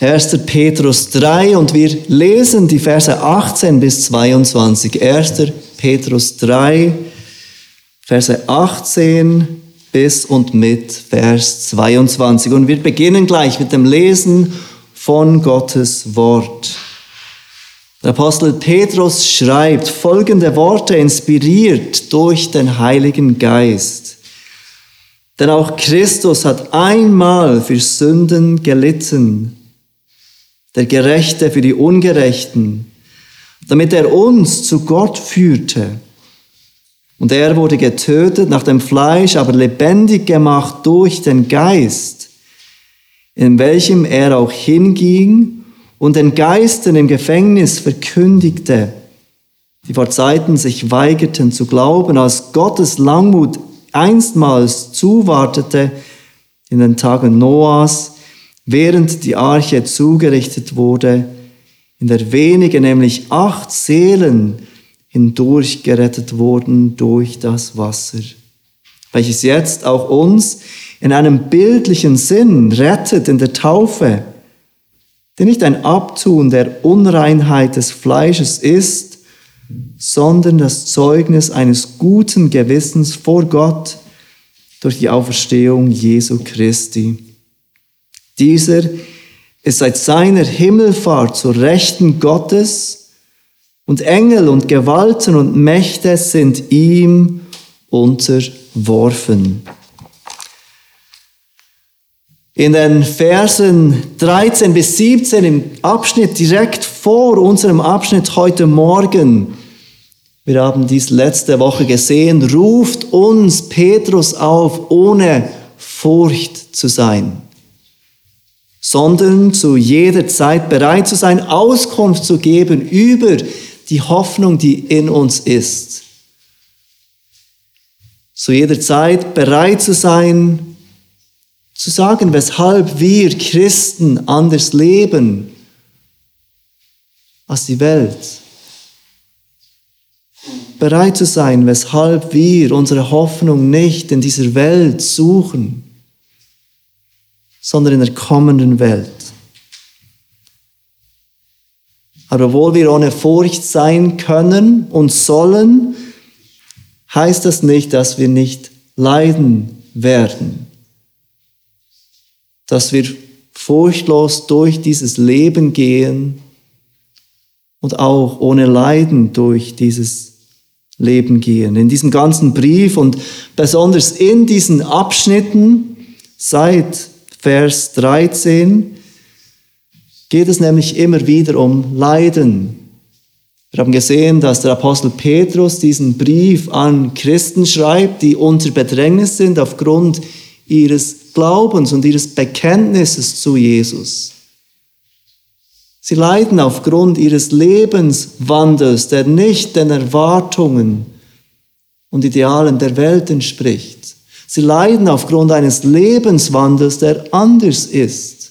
1. Petrus 3 und wir lesen die Verse 18 bis 22. 1. Petrus 3, Verse 18 bis und mit Vers 22. Und wir beginnen gleich mit dem Lesen von Gottes Wort. Der Apostel Petrus schreibt folgende Worte, inspiriert durch den Heiligen Geist. Denn auch Christus hat einmal für Sünden gelitten der Gerechte für die Ungerechten, damit er uns zu Gott führte. Und er wurde getötet nach dem Fleisch, aber lebendig gemacht durch den Geist, in welchem er auch hinging und den Geistern im Gefängnis verkündigte, die vor Zeiten sich weigerten zu glauben, als Gottes Langmut einstmals zuwartete in den Tagen Noahs, während die Arche zugerichtet wurde, in der wenige, nämlich acht Seelen, hindurch gerettet wurden durch das Wasser, welches jetzt auch uns in einem bildlichen Sinn rettet in der Taufe, die nicht ein Abtun der Unreinheit des Fleisches ist, sondern das Zeugnis eines guten Gewissens vor Gott durch die Auferstehung Jesu Christi dieser ist seit seiner Himmelfahrt zur Rechten Gottes und Engel und Gewalten und Mächte sind ihm unterworfen. In den Versen 13 bis 17 im Abschnitt direkt vor unserem Abschnitt heute Morgen, wir haben dies letzte Woche gesehen, ruft uns Petrus auf, ohne Furcht zu sein sondern zu jeder Zeit bereit zu sein, Auskunft zu geben über die Hoffnung, die in uns ist. Zu jeder Zeit bereit zu sein, zu sagen, weshalb wir Christen anders leben als die Welt. Bereit zu sein, weshalb wir unsere Hoffnung nicht in dieser Welt suchen sondern in der kommenden Welt. Aber obwohl wir ohne Furcht sein können und sollen, heißt das nicht, dass wir nicht leiden werden. Dass wir furchtlos durch dieses Leben gehen und auch ohne Leiden durch dieses Leben gehen. In diesem ganzen Brief und besonders in diesen Abschnitten seit Vers 13 geht es nämlich immer wieder um Leiden. Wir haben gesehen, dass der Apostel Petrus diesen Brief an Christen schreibt, die unter Bedrängnis sind aufgrund ihres Glaubens und ihres Bekenntnisses zu Jesus. Sie leiden aufgrund ihres Lebenswandels, der nicht den Erwartungen und Idealen der Welt entspricht. Sie leiden aufgrund eines Lebenswandels, der anders ist.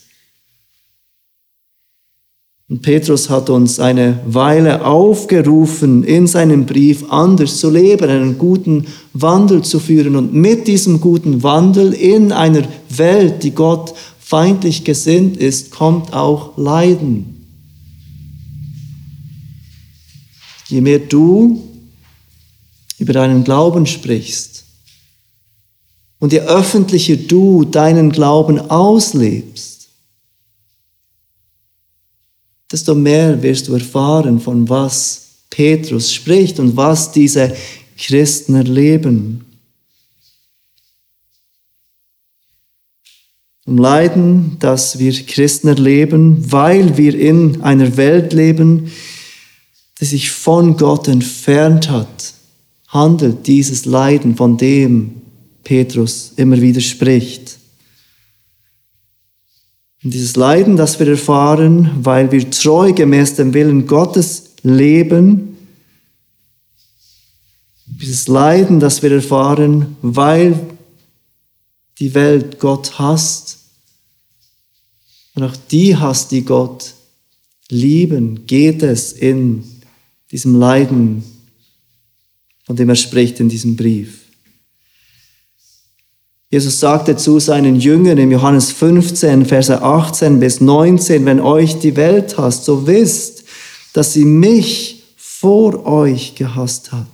Und Petrus hat uns eine Weile aufgerufen, in seinem Brief anders zu leben, einen guten Wandel zu führen und mit diesem guten Wandel in einer Welt, die Gott feindlich gesinnt ist, kommt auch Leiden. Je mehr du über deinen Glauben sprichst, und je öffentlicher du deinen Glauben auslebst, desto mehr wirst du erfahren, von was Petrus spricht und was diese Christen erleben. Um Leiden, das wir Christen erleben, weil wir in einer Welt leben, die sich von Gott entfernt hat, handelt dieses Leiden von dem, Petrus immer wieder spricht. Und dieses Leiden, das wir erfahren, weil wir treu gemäß dem Willen Gottes leben, dieses Leiden, das wir erfahren, weil die Welt Gott hasst und auch die hasst, die Gott lieben, geht es in diesem Leiden, von dem er spricht in diesem Brief. Jesus sagte zu seinen Jüngern in Johannes 15, Verse 18 bis 19, wenn euch die Welt hasst, so wisst, dass sie mich vor euch gehasst hat.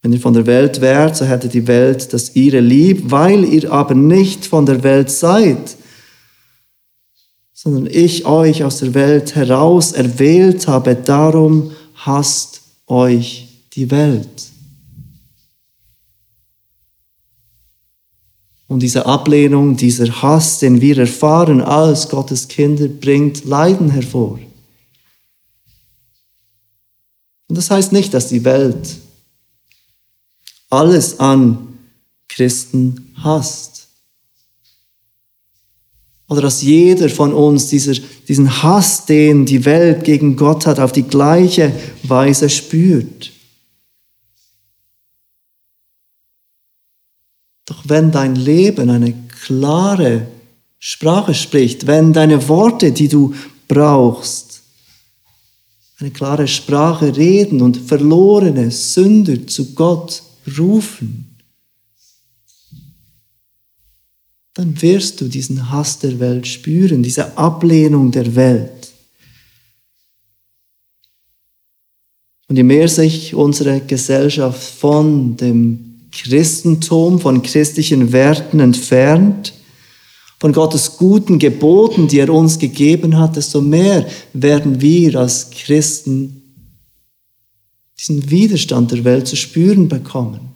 Wenn ihr von der Welt wärt, so hätte die Welt das ihre lieb, weil ihr aber nicht von der Welt seid, sondern ich euch aus der Welt heraus erwählt habe, darum hasst euch die Welt. Und diese Ablehnung, dieser Hass, den wir erfahren als Gottes Kinder, bringt Leiden hervor. Und das heißt nicht, dass die Welt alles an Christen hasst. Oder dass jeder von uns dieser, diesen Hass, den die Welt gegen Gott hat, auf die gleiche Weise spürt. Doch wenn dein Leben eine klare Sprache spricht, wenn deine Worte, die du brauchst, eine klare Sprache reden und verlorene Sünder zu Gott rufen, dann wirst du diesen Hass der Welt spüren, diese Ablehnung der Welt. Und je mehr sich unsere Gesellschaft von dem Christentum, von christlichen Werten entfernt, von Gottes guten Geboten, die er uns gegeben hat, desto mehr werden wir als Christen diesen Widerstand der Welt zu spüren bekommen.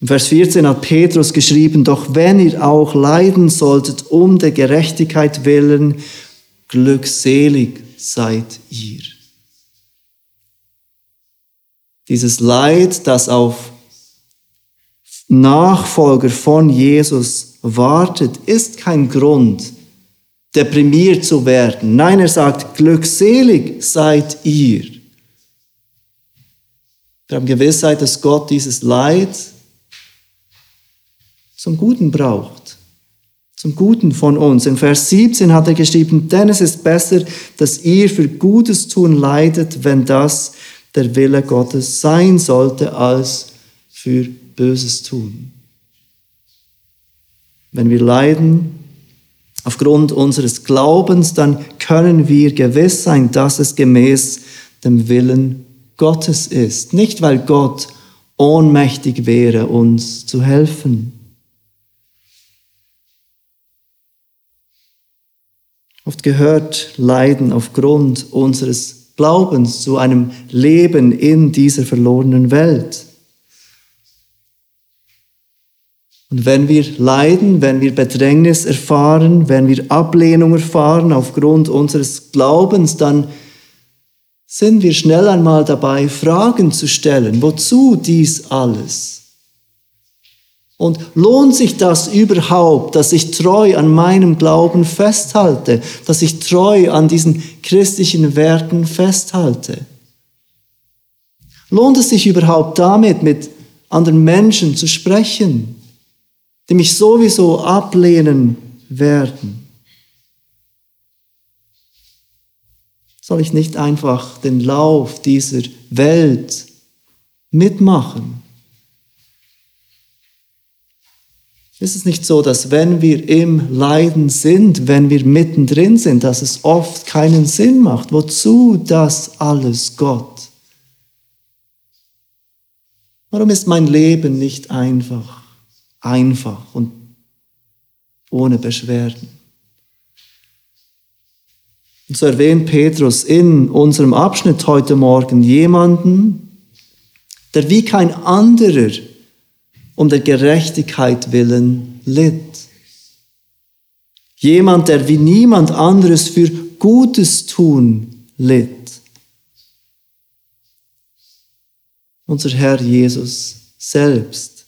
Im Vers 14 hat Petrus geschrieben, doch wenn ihr auch leiden solltet um der Gerechtigkeit willen, glückselig seid ihr. Dieses Leid, das auf Nachfolger von Jesus wartet, ist kein Grund, deprimiert zu werden. Nein, er sagt, glückselig seid ihr. Wir haben Gewissheit, dass Gott dieses Leid zum Guten braucht. Zum Guten von uns. In Vers 17 hat er geschrieben, denn es ist besser, dass ihr für Gutes tun leidet, wenn das der Wille Gottes sein sollte, als für Böses tun. Wenn wir leiden, aufgrund unseres Glaubens, dann können wir gewiss sein, dass es gemäß dem Willen Gottes ist. Nicht, weil Gott ohnmächtig wäre, uns zu helfen. Oft gehört Leiden aufgrund unseres Glaubens zu einem Leben in dieser verlorenen Welt. Und wenn wir leiden, wenn wir Bedrängnis erfahren, wenn wir Ablehnung erfahren aufgrund unseres Glaubens, dann sind wir schnell einmal dabei, Fragen zu stellen. Wozu dies alles? Und lohnt sich das überhaupt, dass ich treu an meinem Glauben festhalte, dass ich treu an diesen christlichen Werten festhalte? Lohnt es sich überhaupt damit, mit anderen Menschen zu sprechen? die mich sowieso ablehnen werden. Soll ich nicht einfach den Lauf dieser Welt mitmachen? Ist es nicht so, dass wenn wir im Leiden sind, wenn wir mittendrin sind, dass es oft keinen Sinn macht? Wozu das alles, Gott? Warum ist mein Leben nicht einfach? einfach und ohne Beschwerden. Und so erwähnt Petrus in unserem Abschnitt heute Morgen jemanden, der wie kein anderer um der Gerechtigkeit willen litt. Jemand, der wie niemand anderes für Gutes tun litt. Unser Herr Jesus selbst.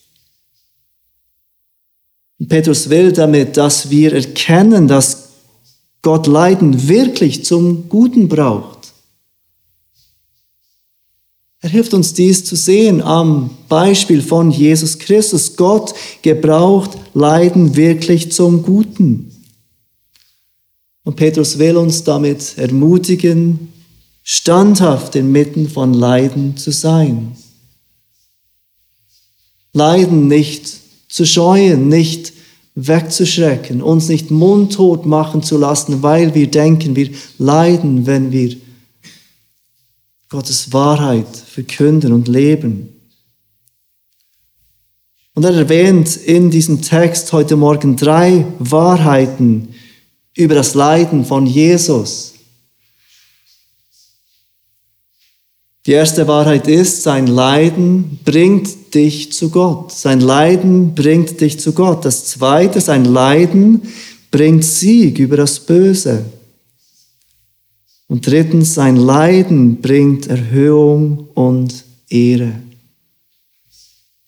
Petrus will damit, dass wir erkennen, dass Gott Leiden wirklich zum Guten braucht. Er hilft uns dies zu sehen am Beispiel von Jesus Christus. Gott gebraucht Leiden wirklich zum Guten. Und Petrus will uns damit ermutigen, standhaft inmitten von Leiden zu sein. Leiden nicht zu scheuen, nicht wegzuschrecken, uns nicht mundtot machen zu lassen, weil wir denken, wir leiden, wenn wir Gottes Wahrheit verkünden und leben. Und er erwähnt in diesem Text heute Morgen drei Wahrheiten über das Leiden von Jesus. Die erste Wahrheit ist, sein Leiden bringt dich zu Gott. Sein Leiden bringt dich zu Gott. Das zweite, sein Leiden bringt Sieg über das Böse. Und drittens, sein Leiden bringt Erhöhung und Ehre.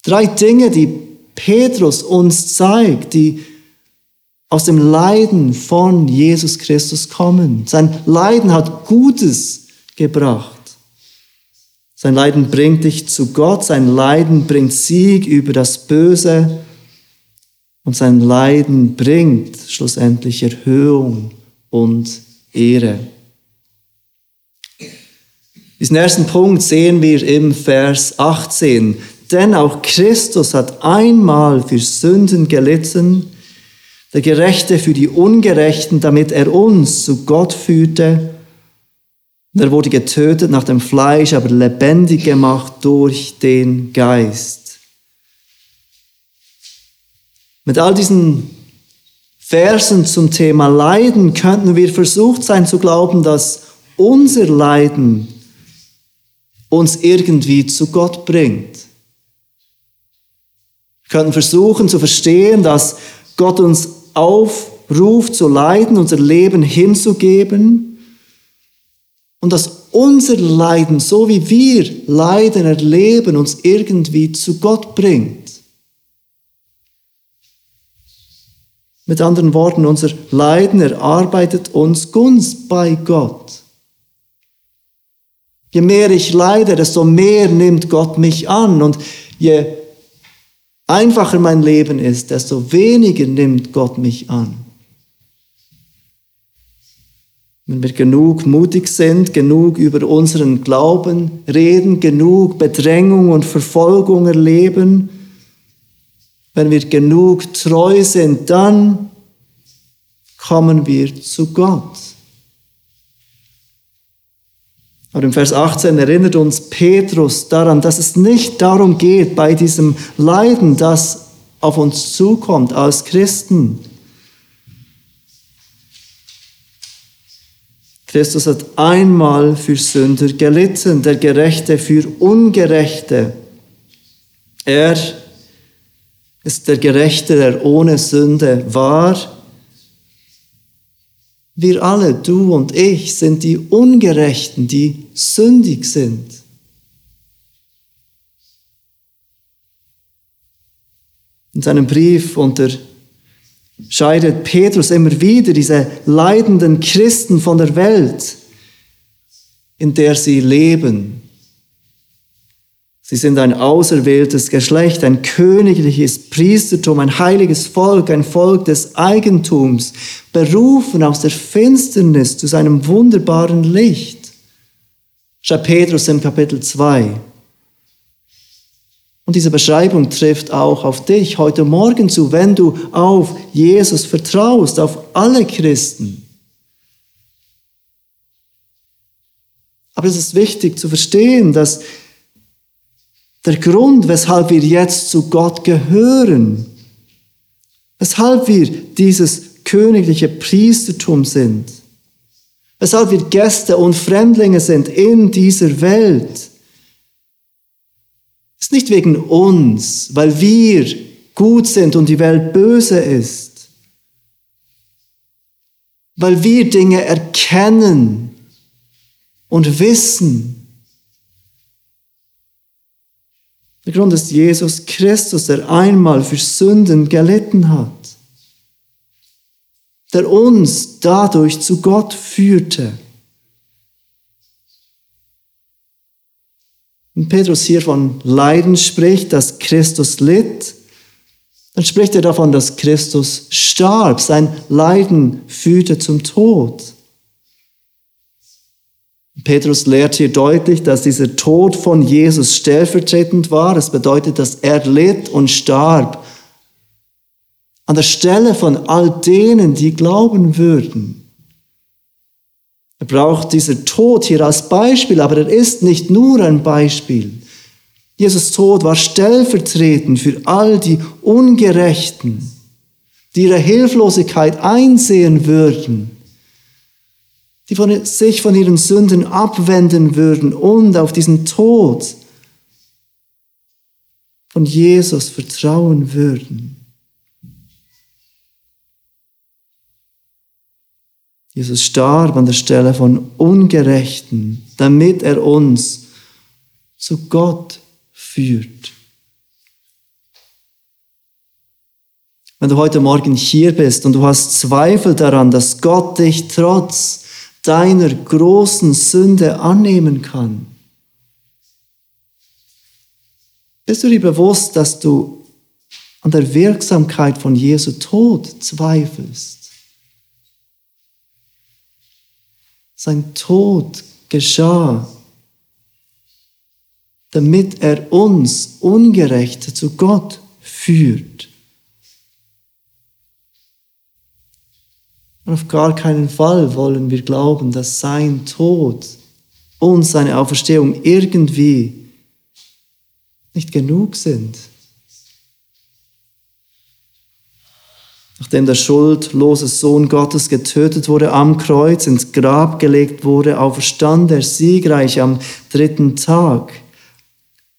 Drei Dinge, die Petrus uns zeigt, die aus dem Leiden von Jesus Christus kommen. Sein Leiden hat Gutes gebracht. Sein Leiden bringt dich zu Gott, sein Leiden bringt Sieg über das Böse und sein Leiden bringt schlussendlich Erhöhung und Ehre. Diesen ersten Punkt sehen wir im Vers 18. Denn auch Christus hat einmal für Sünden gelitten, der Gerechte für die Ungerechten, damit er uns zu Gott führte er wurde getötet nach dem Fleisch, aber lebendig gemacht durch den Geist. Mit all diesen Versen zum Thema Leiden könnten wir versucht sein zu glauben, dass unser Leiden uns irgendwie zu Gott bringt. Wir könnten versuchen zu verstehen, dass Gott uns aufruft zu leiden, unser Leben hinzugeben und dass unser Leiden, so wie wir Leiden erleben, uns irgendwie zu Gott bringt. Mit anderen Worten, unser Leiden erarbeitet uns Gunst bei Gott. Je mehr ich leide, desto mehr nimmt Gott mich an. Und je einfacher mein Leben ist, desto weniger nimmt Gott mich an. Wenn wir genug mutig sind, genug über unseren Glauben reden, genug Bedrängung und Verfolgung erleben, wenn wir genug treu sind, dann kommen wir zu Gott. Aber im Vers 18 erinnert uns Petrus daran, dass es nicht darum geht, bei diesem Leiden, das auf uns zukommt als Christen, Christus hat einmal für Sünder gelitten, der Gerechte für Ungerechte. Er ist der Gerechte, der ohne Sünde war. Wir alle, du und ich, sind die Ungerechten, die sündig sind. In seinem Brief unter scheidet Petrus immer wieder diese leidenden Christen von der Welt, in der sie leben. Sie sind ein auserwähltes Geschlecht, ein königliches Priestertum, ein heiliges Volk, ein Volk des Eigentums, berufen aus der Finsternis zu seinem wunderbaren Licht. Schreibt Petrus im Kapitel 2. Und diese Beschreibung trifft auch auf dich heute Morgen zu, wenn du auf Jesus vertraust, auf alle Christen. Aber es ist wichtig zu verstehen, dass der Grund, weshalb wir jetzt zu Gott gehören, weshalb wir dieses königliche Priestertum sind, weshalb wir Gäste und Fremdlinge sind in dieser Welt, ist nicht wegen uns, weil wir gut sind und die Welt böse ist. Weil wir Dinge erkennen und wissen. Der Grund ist Jesus Christus, der einmal für Sünden gelitten hat, der uns dadurch zu Gott führte. Wenn Petrus hier von Leiden spricht, dass Christus litt, dann spricht er davon, dass Christus starb. Sein Leiden führte zum Tod. Petrus lehrt hier deutlich, dass dieser Tod von Jesus stellvertretend war. Das bedeutet, dass er litt und starb an der Stelle von all denen, die glauben würden. Er braucht dieser Tod hier als Beispiel, aber er ist nicht nur ein Beispiel. Jesus Tod war stellvertretend für all die Ungerechten, die ihre Hilflosigkeit einsehen würden, die von, sich von ihren Sünden abwenden würden und auf diesen Tod von Jesus vertrauen würden. Jesus starb an der Stelle von Ungerechten, damit er uns zu Gott führt. Wenn du heute Morgen hier bist und du hast Zweifel daran, dass Gott dich trotz deiner großen Sünde annehmen kann, bist du dir bewusst, dass du an der Wirksamkeit von Jesu Tod zweifelst? Sein Tod geschah, damit er uns Ungerechte zu Gott führt. Und auf gar keinen Fall wollen wir glauben, dass sein Tod und seine Auferstehung irgendwie nicht genug sind. Nachdem der schuldlose Sohn Gottes getötet wurde am Kreuz, ins Grab gelegt wurde, auferstand er siegreich am dritten Tag.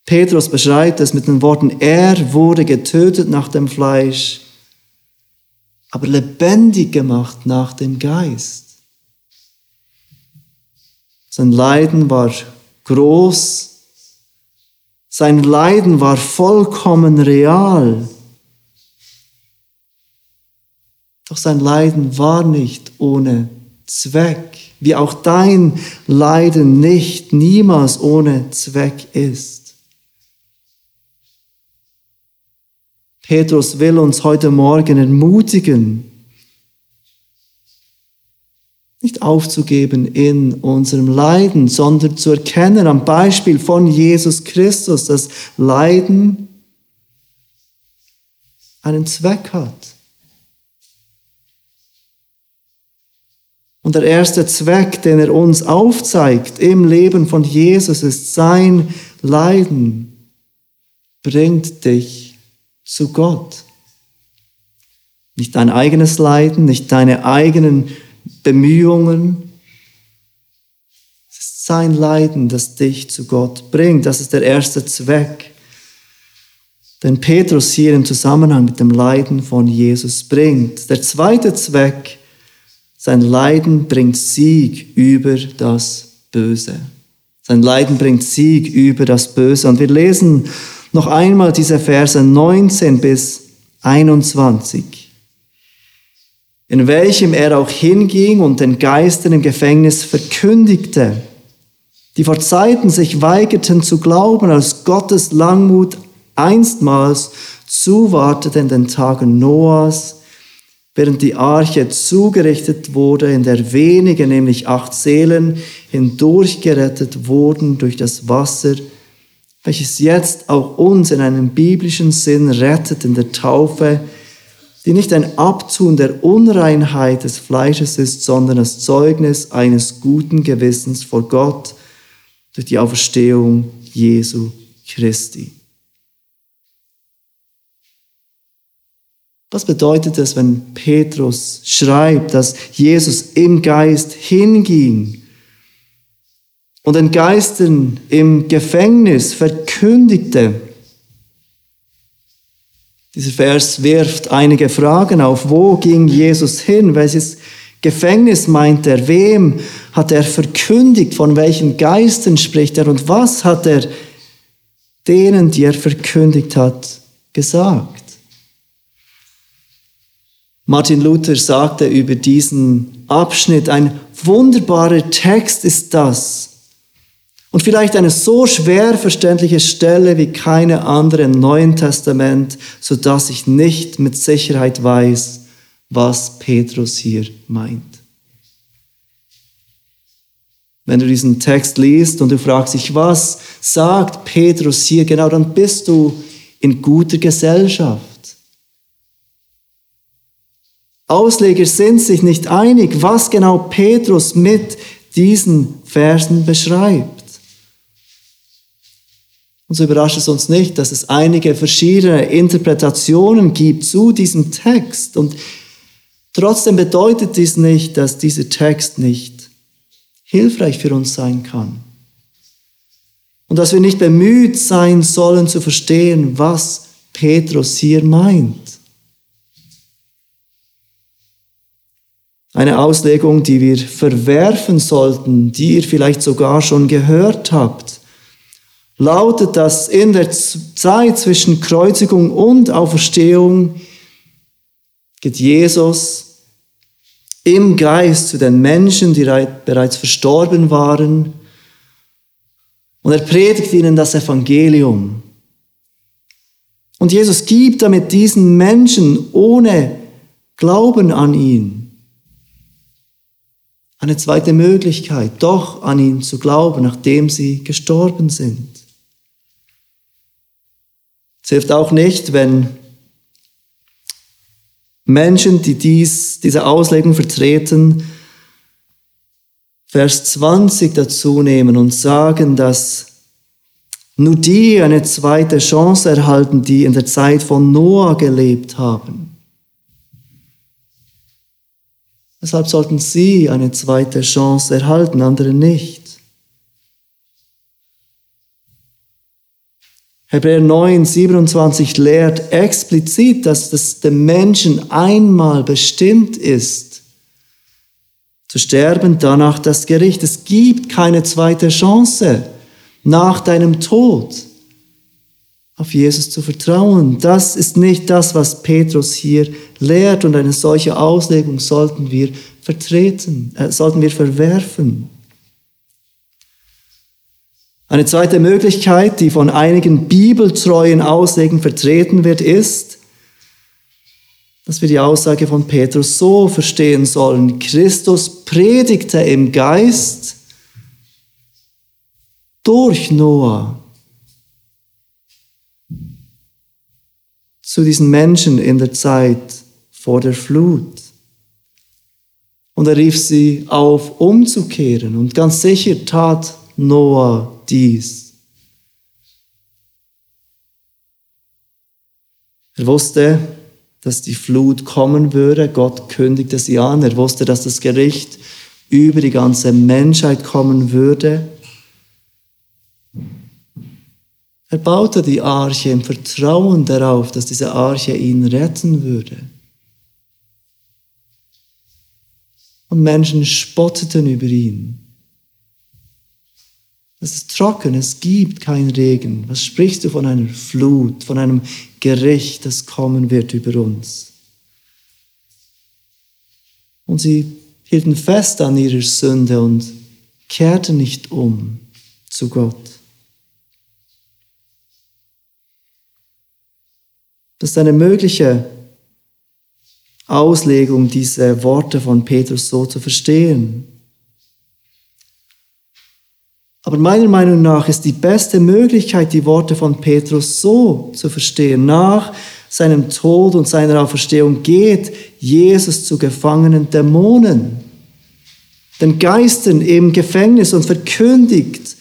Petrus beschreibt es mit den Worten, er wurde getötet nach dem Fleisch, aber lebendig gemacht nach dem Geist. Sein Leiden war groß, sein Leiden war vollkommen real. Doch sein Leiden war nicht ohne Zweck, wie auch dein Leiden nicht niemals ohne Zweck ist. Petrus will uns heute Morgen ermutigen, nicht aufzugeben in unserem Leiden, sondern zu erkennen am Beispiel von Jesus Christus, dass Leiden einen Zweck hat. Und der erste Zweck, den er uns aufzeigt im Leben von Jesus, ist sein Leiden bringt dich zu Gott. Nicht dein eigenes Leiden, nicht deine eigenen Bemühungen. Es ist sein Leiden, das dich zu Gott bringt. Das ist der erste Zweck, den Petrus hier im Zusammenhang mit dem Leiden von Jesus bringt. Der zweite Zweck sein Leiden bringt Sieg über das Böse. Sein Leiden bringt Sieg über das Böse. Und wir lesen noch einmal diese Verse 19 bis 21, in welchem er auch hinging und den Geistern im Gefängnis verkündigte, die vor Zeiten sich weigerten zu glauben, als Gottes Langmut einstmals zuwartete in den Tagen Noahs, während die Arche zugerichtet wurde, in der wenige, nämlich acht Seelen, hindurchgerettet wurden durch das Wasser, welches jetzt auch uns in einem biblischen Sinn rettet in der Taufe, die nicht ein Abtun der Unreinheit des Fleisches ist, sondern das Zeugnis eines guten Gewissens vor Gott durch die Auferstehung Jesu Christi. Was bedeutet es, wenn Petrus schreibt, dass Jesus im Geist hinging und den Geistern im Gefängnis verkündigte? Dieser Vers wirft einige Fragen auf. Wo ging Jesus hin? Welches Gefängnis meint er? Wem hat er verkündigt? Von welchen Geistern spricht er? Und was hat er denen, die er verkündigt hat, gesagt? Martin Luther sagte über diesen Abschnitt, ein wunderbarer Text ist das. Und vielleicht eine so schwer verständliche Stelle wie keine andere im Neuen Testament, so dass ich nicht mit Sicherheit weiß, was Petrus hier meint. Wenn du diesen Text liest und du fragst dich, was sagt Petrus hier genau, dann bist du in guter Gesellschaft. Ausleger sind sich nicht einig, was genau Petrus mit diesen Versen beschreibt. Und so überrascht es uns nicht, dass es einige verschiedene Interpretationen gibt zu diesem Text. Und trotzdem bedeutet dies nicht, dass dieser Text nicht hilfreich für uns sein kann. Und dass wir nicht bemüht sein sollen zu verstehen, was Petrus hier meint. Eine Auslegung, die wir verwerfen sollten, die ihr vielleicht sogar schon gehört habt, lautet, dass in der Zeit zwischen Kreuzigung und Auferstehung geht Jesus im Geist zu den Menschen, die bereits verstorben waren, und er predigt ihnen das Evangelium. Und Jesus gibt damit diesen Menschen ohne Glauben an ihn eine zweite Möglichkeit, doch an ihn zu glauben, nachdem sie gestorben sind. Es hilft auch nicht, wenn Menschen, die dies, diese Auslegung vertreten, Vers 20 dazu nehmen und sagen, dass nur die eine zweite Chance erhalten, die in der Zeit von Noah gelebt haben. Deshalb sollten sie eine zweite Chance erhalten, andere nicht. Hebräer 9, 27 lehrt explizit, dass das dem Menschen einmal bestimmt ist, zu sterben, danach das Gericht. Es gibt keine zweite Chance nach deinem Tod auf Jesus zu vertrauen. Das ist nicht das, was Petrus hier lehrt und eine solche Auslegung sollten wir vertreten, äh, sollten wir verwerfen. Eine zweite Möglichkeit, die von einigen bibeltreuen Auslegen vertreten wird, ist, dass wir die Aussage von Petrus so verstehen sollen. Christus predigte im Geist durch Noah zu diesen Menschen in der Zeit vor der Flut. Und er rief sie auf, umzukehren. Und ganz sicher tat Noah dies. Er wusste, dass die Flut kommen würde. Gott kündigte sie an. Er wusste, dass das Gericht über die ganze Menschheit kommen würde. Er baute die Arche im Vertrauen darauf, dass diese Arche ihn retten würde. Und Menschen spotteten über ihn. Es ist trocken, es gibt keinen Regen. Was sprichst du von einer Flut, von einem Gericht, das kommen wird über uns? Und sie hielten fest an ihrer Sünde und kehrten nicht um zu Gott. Das ist eine mögliche Auslegung, diese Worte von Petrus so zu verstehen. Aber meiner Meinung nach ist die beste Möglichkeit, die Worte von Petrus so zu verstehen. Nach seinem Tod und seiner Auferstehung geht Jesus zu gefangenen Dämonen, den Geistern im Gefängnis und verkündigt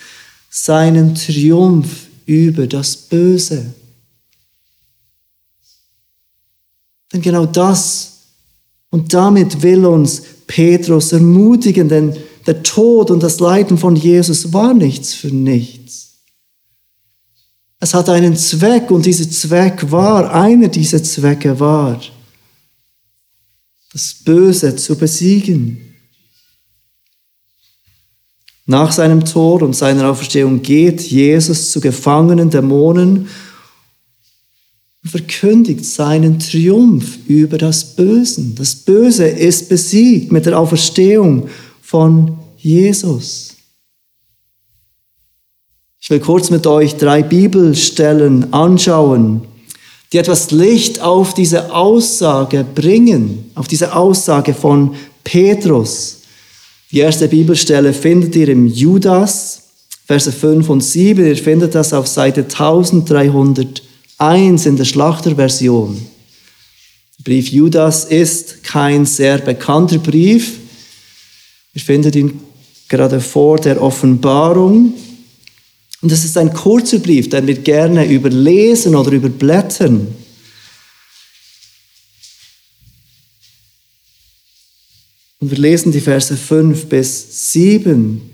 seinen Triumph über das Böse. Denn genau das und damit will uns Petrus ermutigen, denn der Tod und das Leiden von Jesus war nichts für nichts. Es hat einen Zweck und dieser Zweck war, einer dieser Zwecke war, das Böse zu besiegen. Nach seinem Tod und seiner Auferstehung geht Jesus zu gefangenen Dämonen und verkündigt seinen Triumph über das Böse. Das Böse ist besiegt mit der Auferstehung von Jesus. Ich will kurz mit euch drei Bibelstellen anschauen, die etwas Licht auf diese Aussage bringen, auf diese Aussage von Petrus, Die erste Bibelstelle findet ihr im Judas, Verse 5 und 7. Ihr findet das auf Seite 1301 in der Schlachterversion. Der Brief Judas ist kein sehr bekannter Brief. Ihr findet ihn gerade vor der Offenbarung. Und es ist ein kurzer Brief, den wir gerne überlesen oder überblättern. Und wir lesen die Verse 5 bis 7.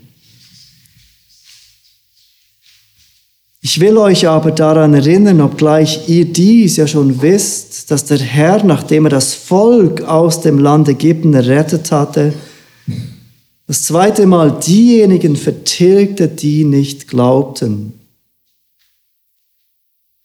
Ich will euch aber daran erinnern, obgleich ihr dies ja schon wisst, dass der Herr, nachdem er das Volk aus dem Land Ägypten errettet hatte, das zweite Mal diejenigen vertilgte, die nicht glaubten.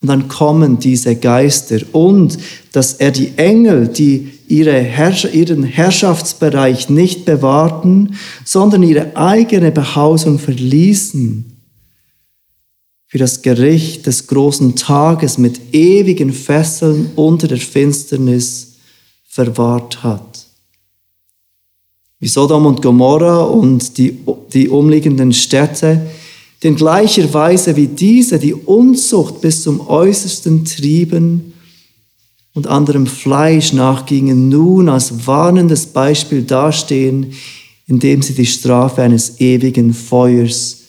Und dann kommen diese Geister und dass er die Engel, die ihre Herrscher, ihren Herrschaftsbereich nicht bewahrten, sondern ihre eigene Behausung verließen, für das Gericht des großen Tages mit ewigen Fesseln unter der Finsternis verwahrt hat. Wie Sodom und Gomorra und die, die umliegenden Städte, in gleicher Weise wie diese die Unzucht bis zum Äußersten trieben und anderem Fleisch nachgingen, nun als warnendes Beispiel dastehen, indem sie die Strafe eines ewigen Feuers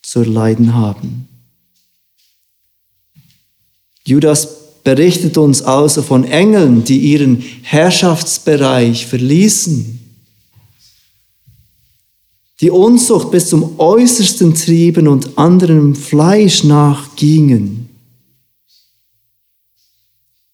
zu erleiden haben. Judas berichtet uns also von Engeln, die ihren Herrschaftsbereich verließen, die Unzucht bis zum Äußersten trieben und anderem Fleisch nachgingen.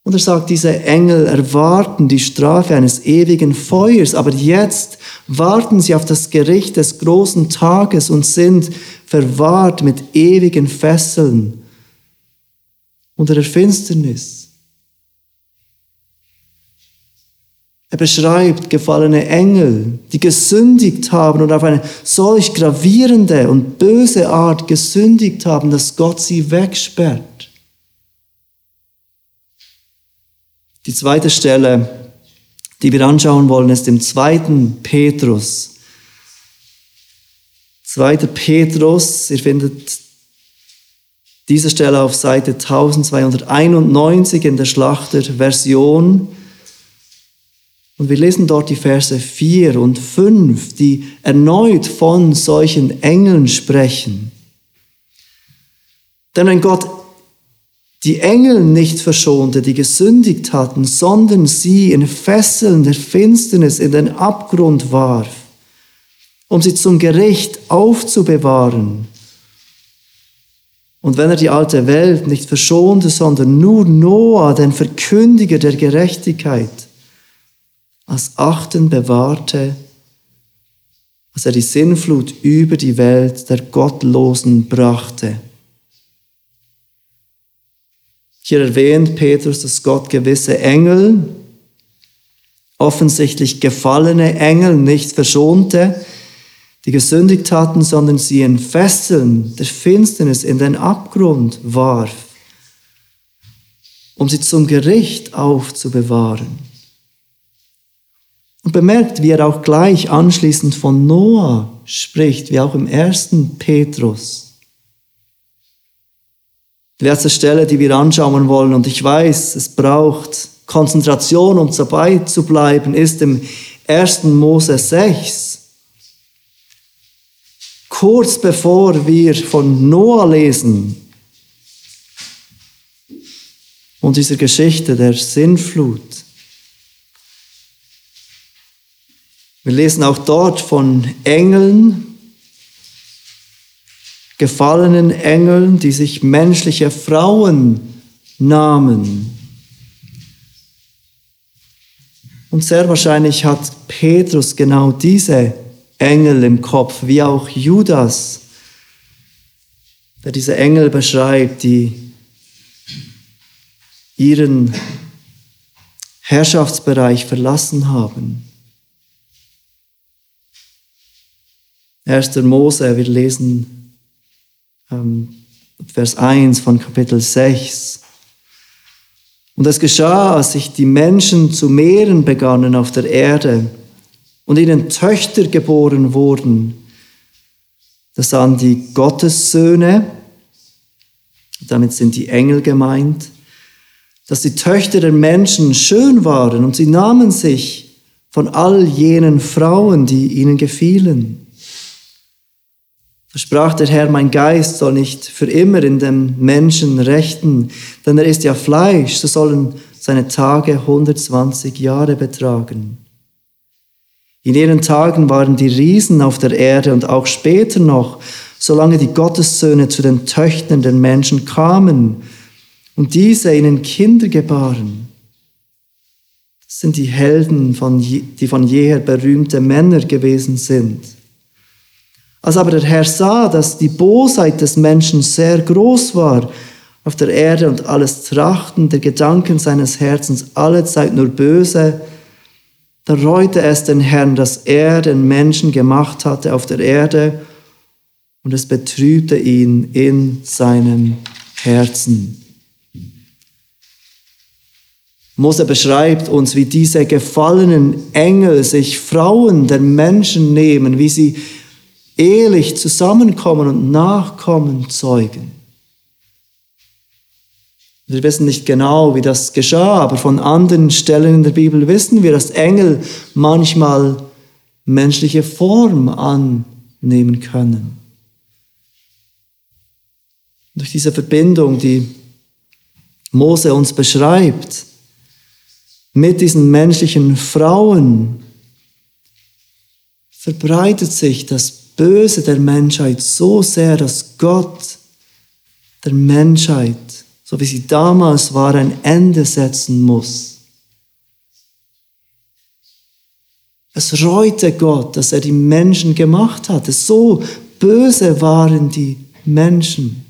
Und er sagt, diese Engel erwarten die Strafe eines ewigen Feuers, aber jetzt warten sie auf das Gericht des großen Tages und sind verwahrt mit ewigen Fesseln unter der Finsternis. Er beschreibt gefallene Engel, die gesündigt haben und auf eine solch gravierende und böse Art gesündigt haben, dass Gott sie wegsperrt. Die zweite Stelle, die wir anschauen wollen, ist im zweiten Petrus. Zweiter Petrus, ihr findet diese Stelle auf Seite 1291 in der Schlachterversion. Und wir lesen dort die Verse 4 und 5, die erneut von solchen Engeln sprechen. Denn wenn Gott die Engel nicht verschonte, die gesündigt hatten, sondern sie in Fesseln der Finsternis in den Abgrund warf, um sie zum Gericht aufzubewahren. Und wenn er die alte Welt nicht verschonte, sondern nur Noah, den Verkündiger der Gerechtigkeit, als Achten bewahrte, als er die Sinnflut über die Welt der Gottlosen brachte, hier erwähnt Petrus, dass Gott gewisse Engel, offensichtlich gefallene Engel, nicht verschonte, die gesündigt hatten, sondern sie in Fesseln der Finsternis in den Abgrund warf, um sie zum Gericht aufzubewahren. Und bemerkt, wie er auch gleich anschließend von Noah spricht, wie auch im ersten Petrus. Die letzte Stelle, die wir anschauen wollen, und ich weiß, es braucht Konzentration, um dabei zu bleiben, ist im 1. Mose 6. Kurz bevor wir von Noah lesen und dieser Geschichte der Sinnflut. Wir lesen auch dort von Engeln, gefallenen Engeln, die sich menschliche Frauen nahmen. Und sehr wahrscheinlich hat Petrus genau diese Engel im Kopf, wie auch Judas, der diese Engel beschreibt, die ihren Herrschaftsbereich verlassen haben. 1. Mose, wir lesen ähm, Vers 1 von Kapitel 6. Und es geschah, als sich die Menschen zu mehren begannen auf der Erde, und ihnen Töchter geboren wurden. Das waren die Gottessöhne, damit sind die Engel gemeint, dass die Töchter der Menschen schön waren und sie nahmen sich von all jenen Frauen, die ihnen gefielen. Versprach der Herr, mein Geist soll nicht für immer in dem Menschen rechten, denn er ist ja Fleisch, so sollen seine Tage 120 Jahre betragen. In ihren Tagen waren die Riesen auf der Erde und auch später noch, solange die Gottessöhne zu den Töchtern der Menschen kamen und diese ihnen Kinder gebaren. Das sind die Helden, von, die von jeher berühmte Männer gewesen sind. Als aber der Herr sah, dass die Bosheit des Menschen sehr groß war auf der Erde und alles Trachten der Gedanken seines Herzens alle Zeit nur böse, da reute es den Herrn, dass er den Menschen gemacht hatte auf der Erde und es betrübte ihn in seinem Herzen. Mose beschreibt uns, wie diese gefallenen Engel sich Frauen der Menschen nehmen, wie sie ehelich zusammenkommen und Nachkommen zeugen. Wir wissen nicht genau, wie das geschah, aber von anderen Stellen in der Bibel wissen wir, dass Engel manchmal menschliche Form annehmen können. Durch diese Verbindung, die Mose uns beschreibt, mit diesen menschlichen Frauen, verbreitet sich das Böse der Menschheit so sehr, dass Gott der Menschheit so wie sie damals war, ein Ende setzen muss. Es reute Gott, dass er die Menschen gemacht hatte. So böse waren die Menschen.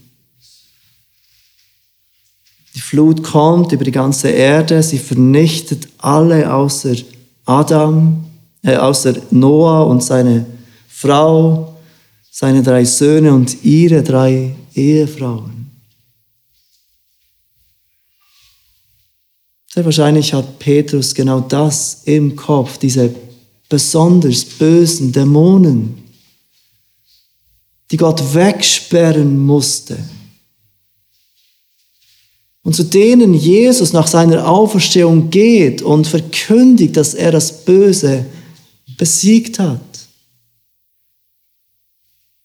Die Flut kommt über die ganze Erde, sie vernichtet alle außer Adam, äh, außer Noah und seine Frau, seine drei Söhne und ihre drei Ehefrauen. Sehr wahrscheinlich hat Petrus genau das im Kopf, diese besonders bösen Dämonen, die Gott wegsperren musste. Und zu denen Jesus nach seiner Auferstehung geht und verkündigt, dass er das Böse besiegt hat.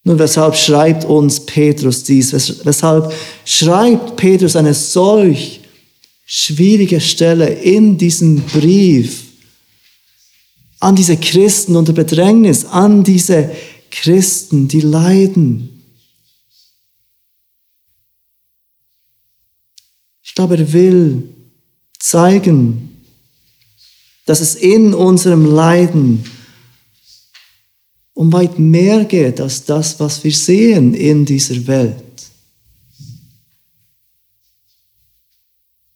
Nun, weshalb schreibt uns Petrus dies? Weshalb schreibt Petrus eine solch schwierige Stelle in diesem Brief an diese Christen unter Bedrängnis, an diese Christen, die leiden. Ich glaube, er will zeigen, dass es in unserem Leiden um weit mehr geht als das, was wir sehen in dieser Welt.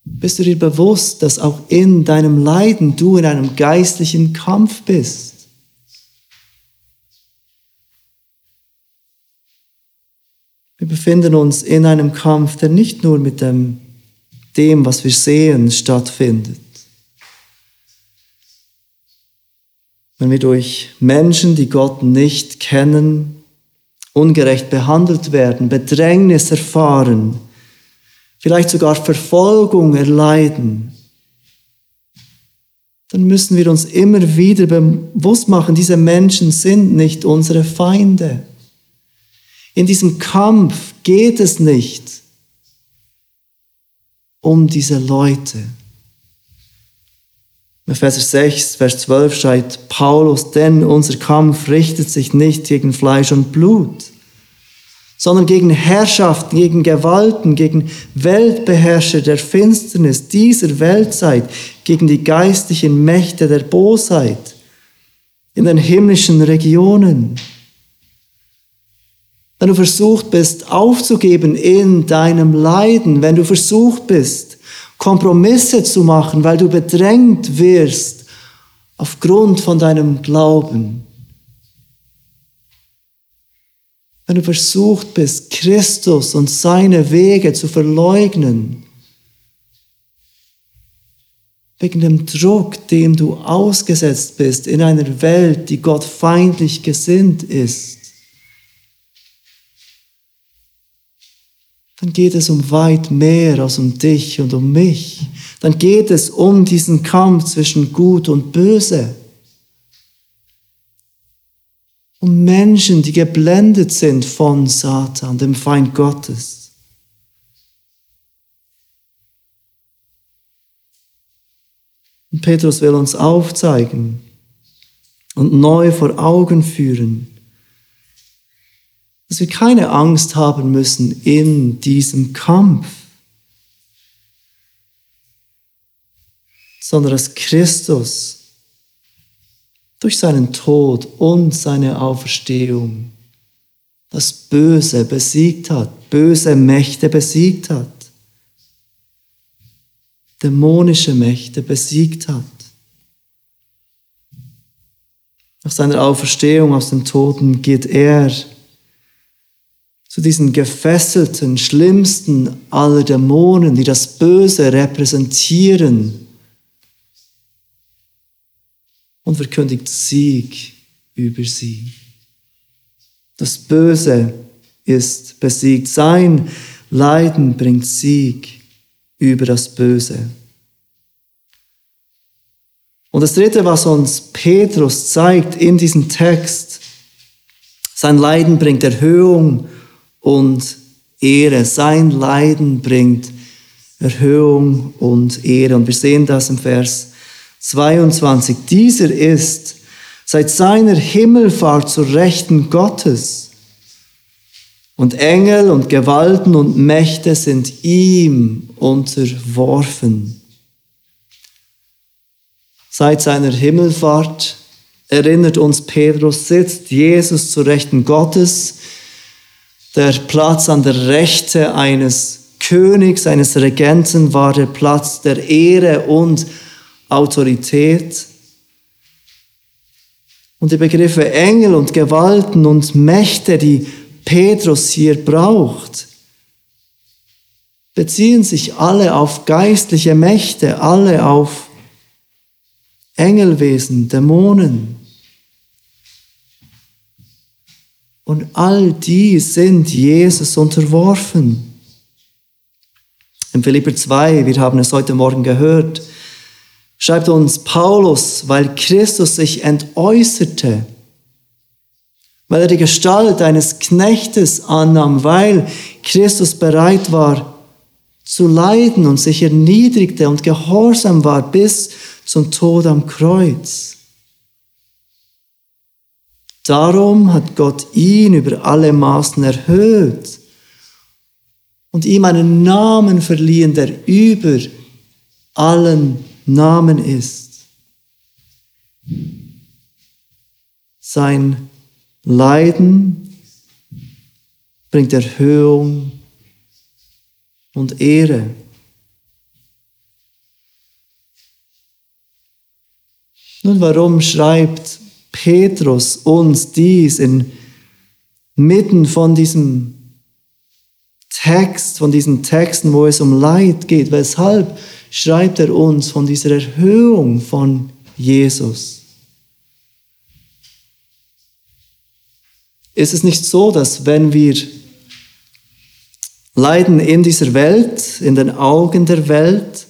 Bist du dir bewusst, dass auch in deinem Leiden du in einem geistlichen Kampf bist? Wir befinden uns in einem Kampf, der nicht nur mit dem, dem was wir sehen, stattfindet. Wenn wir durch Menschen, die Gott nicht kennen, ungerecht behandelt werden, Bedrängnis erfahren, vielleicht sogar Verfolgung erleiden, dann müssen wir uns immer wieder bewusst machen, diese Menschen sind nicht unsere Feinde. In diesem Kampf geht es nicht um diese Leute. Epheser 6, Vers 12 schreibt Paulus, denn unser Kampf richtet sich nicht gegen Fleisch und Blut, sondern gegen Herrschaften, gegen Gewalten, gegen Weltbeherrscher der Finsternis dieser Weltzeit, gegen die geistlichen Mächte der Bosheit in den himmlischen Regionen. Wenn du versucht bist, aufzugeben in deinem Leiden, wenn du versucht bist, Kompromisse zu machen, weil du bedrängt wirst aufgrund von deinem Glauben, wenn du versucht bist, Christus und seine Wege zu verleugnen, wegen dem Druck, dem du ausgesetzt bist in einer Welt, die Gott feindlich gesinnt ist, dann geht es um weit mehr als um dich und um mich. Dann geht es um diesen Kampf zwischen Gut und Böse. Um Menschen, die geblendet sind von Satan, dem Feind Gottes. Und Petrus will uns aufzeigen und neu vor Augen führen, dass wir keine Angst haben müssen in diesem Kampf, sondern dass Christus durch seinen Tod und seine Auferstehung das Böse besiegt hat, böse Mächte besiegt hat dämonische Mächte besiegt hat. Nach seiner Auferstehung aus den Toten geht er zu diesen gefesselten, schlimmsten aller Dämonen, die das Böse repräsentieren und verkündigt Sieg über sie. Das Böse ist besiegt. Sein Leiden bringt Sieg über das Böse. Und das Dritte, was uns Petrus zeigt in diesem Text, sein Leiden bringt Erhöhung und Ehre. Sein Leiden bringt Erhöhung und Ehre. Und wir sehen das im Vers 22. Dieser ist seit seiner Himmelfahrt zur Rechten Gottes und Engel und Gewalten und Mächte sind ihm unterworfen. Seit seiner Himmelfahrt erinnert uns Petrus, sitzt Jesus zu Rechten Gottes. Der Platz an der Rechte eines Königs, eines Regenten war der Platz der Ehre und Autorität. Und die Begriffe Engel und Gewalten und Mächte, die Petrus hier braucht, beziehen sich alle auf geistliche Mächte, alle auf Engelwesen, Dämonen. Und all die sind Jesus unterworfen. Im Philipper 2, wir haben es heute Morgen gehört, schreibt uns Paulus, weil Christus sich entäußerte, weil er die Gestalt eines Knechtes annahm, weil Christus bereit war zu leiden und sich erniedrigte und gehorsam war bis zum Tod am Kreuz. Darum hat Gott ihn über alle Maßen erhöht und ihm einen Namen verliehen, der über allen Namen ist. Sein Leiden bringt Erhöhung und Ehre. Nun, warum schreibt Petrus uns dies inmitten von diesem Text, von diesen Texten, wo es um Leid geht? Weshalb schreibt er uns von dieser Erhöhung von Jesus? Ist es nicht so, dass wenn wir leiden in dieser Welt, in den Augen der Welt,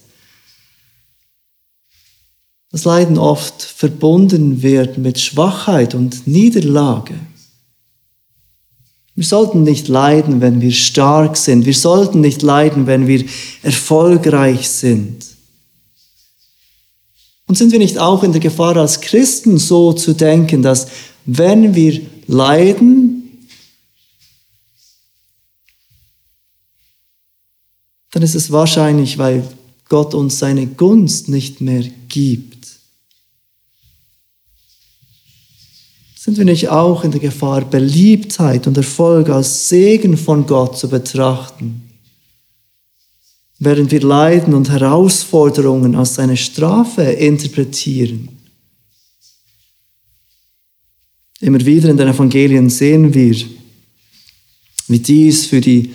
das Leiden oft verbunden wird mit Schwachheit und Niederlage. Wir sollten nicht leiden, wenn wir stark sind. Wir sollten nicht leiden, wenn wir erfolgreich sind. Und sind wir nicht auch in der Gefahr, als Christen so zu denken, dass wenn wir leiden, dann ist es wahrscheinlich, weil Gott uns seine Gunst nicht mehr gibt. Sind wir nicht auch in der Gefahr, Beliebtheit und Erfolg als Segen von Gott zu betrachten, während wir Leiden und Herausforderungen als seine Strafe interpretieren? Immer wieder in den Evangelien sehen wir, wie dies für die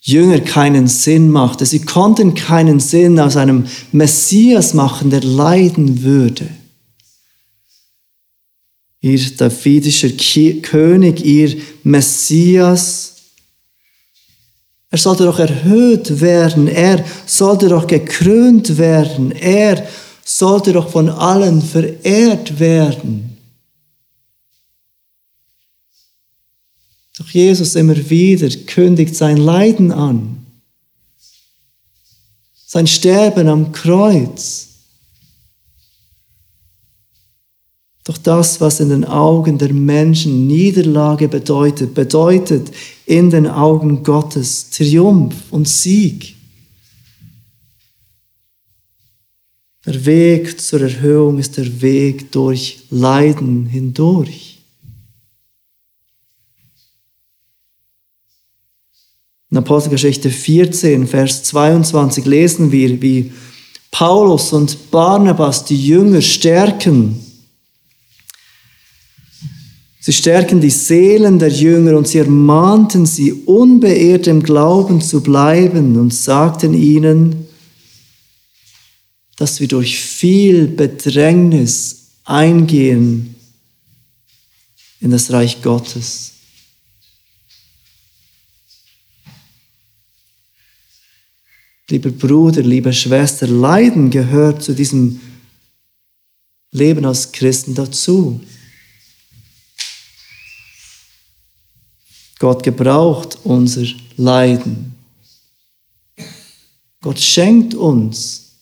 Jünger keinen Sinn machte. Sie konnten keinen Sinn aus einem Messias machen, der leiden würde. Ihr davidischer König, ihr Messias, er sollte doch erhöht werden, er sollte doch gekrönt werden, er sollte doch von allen verehrt werden. Doch Jesus immer wieder kündigt sein Leiden an, sein Sterben am Kreuz. Doch das, was in den Augen der Menschen Niederlage bedeutet, bedeutet in den Augen Gottes Triumph und Sieg. Der Weg zur Erhöhung ist der Weg durch Leiden hindurch. In Apostelgeschichte 14, Vers 22 lesen wir, wie Paulus und Barnabas die Jünger stärken Sie stärken die Seelen der Jünger und sie ermahnten sie, unbeirrt im Glauben zu bleiben und sagten ihnen, dass wir durch viel Bedrängnis eingehen in das Reich Gottes. Lieber Bruder, liebe Schwester, Leiden gehört zu diesem Leben als Christen dazu. Gott gebraucht unser Leiden. Gott schenkt uns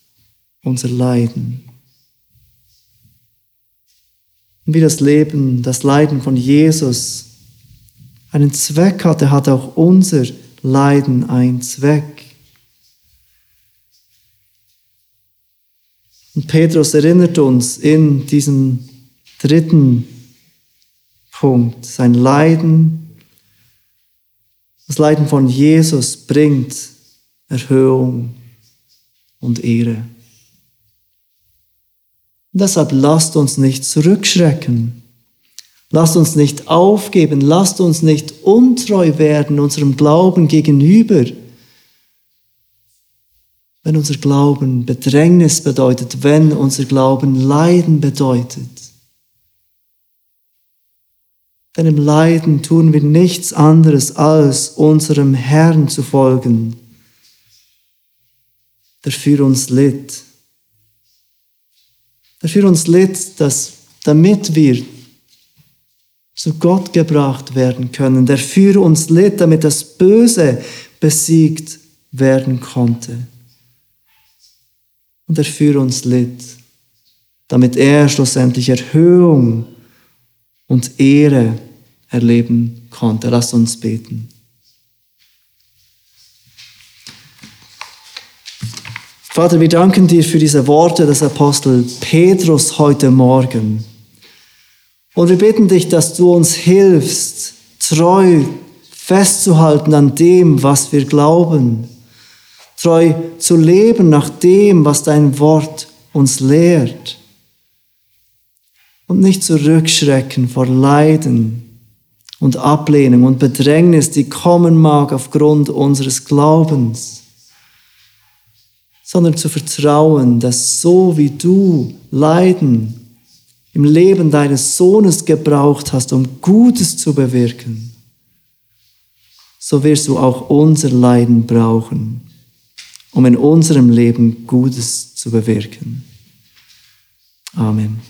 unser Leiden. Und wie das Leben, das Leiden von Jesus einen Zweck hatte, hat auch unser Leiden einen Zweck. Und Petrus erinnert uns in diesem dritten Punkt, sein Leiden das Leiden von Jesus bringt Erhöhung und Ehre. Deshalb lasst uns nicht zurückschrecken. Lasst uns nicht aufgeben. Lasst uns nicht untreu werden unserem Glauben gegenüber. Wenn unser Glauben Bedrängnis bedeutet, wenn unser Glauben Leiden bedeutet. Denn im Leiden tun wir nichts anderes, als unserem Herrn zu folgen, der für uns litt. Der für uns litt, dass, damit wir zu Gott gebracht werden können, der für uns litt, damit das Böse besiegt werden konnte. Und der für uns litt, damit er schlussendlich Erhöhung und Ehre erleben konnte. Lass uns beten. Vater, wir danken dir für diese Worte des Apostel Petrus heute Morgen. Und wir bitten dich, dass du uns hilfst, treu festzuhalten an dem, was wir glauben, treu zu leben nach dem, was dein Wort uns lehrt und nicht zurückschrecken vor Leiden, und Ablehnung und Bedrängnis, die kommen mag aufgrund unseres Glaubens, sondern zu vertrauen, dass so wie du Leiden im Leben deines Sohnes gebraucht hast, um Gutes zu bewirken, so wirst du auch unser Leiden brauchen, um in unserem Leben Gutes zu bewirken. Amen.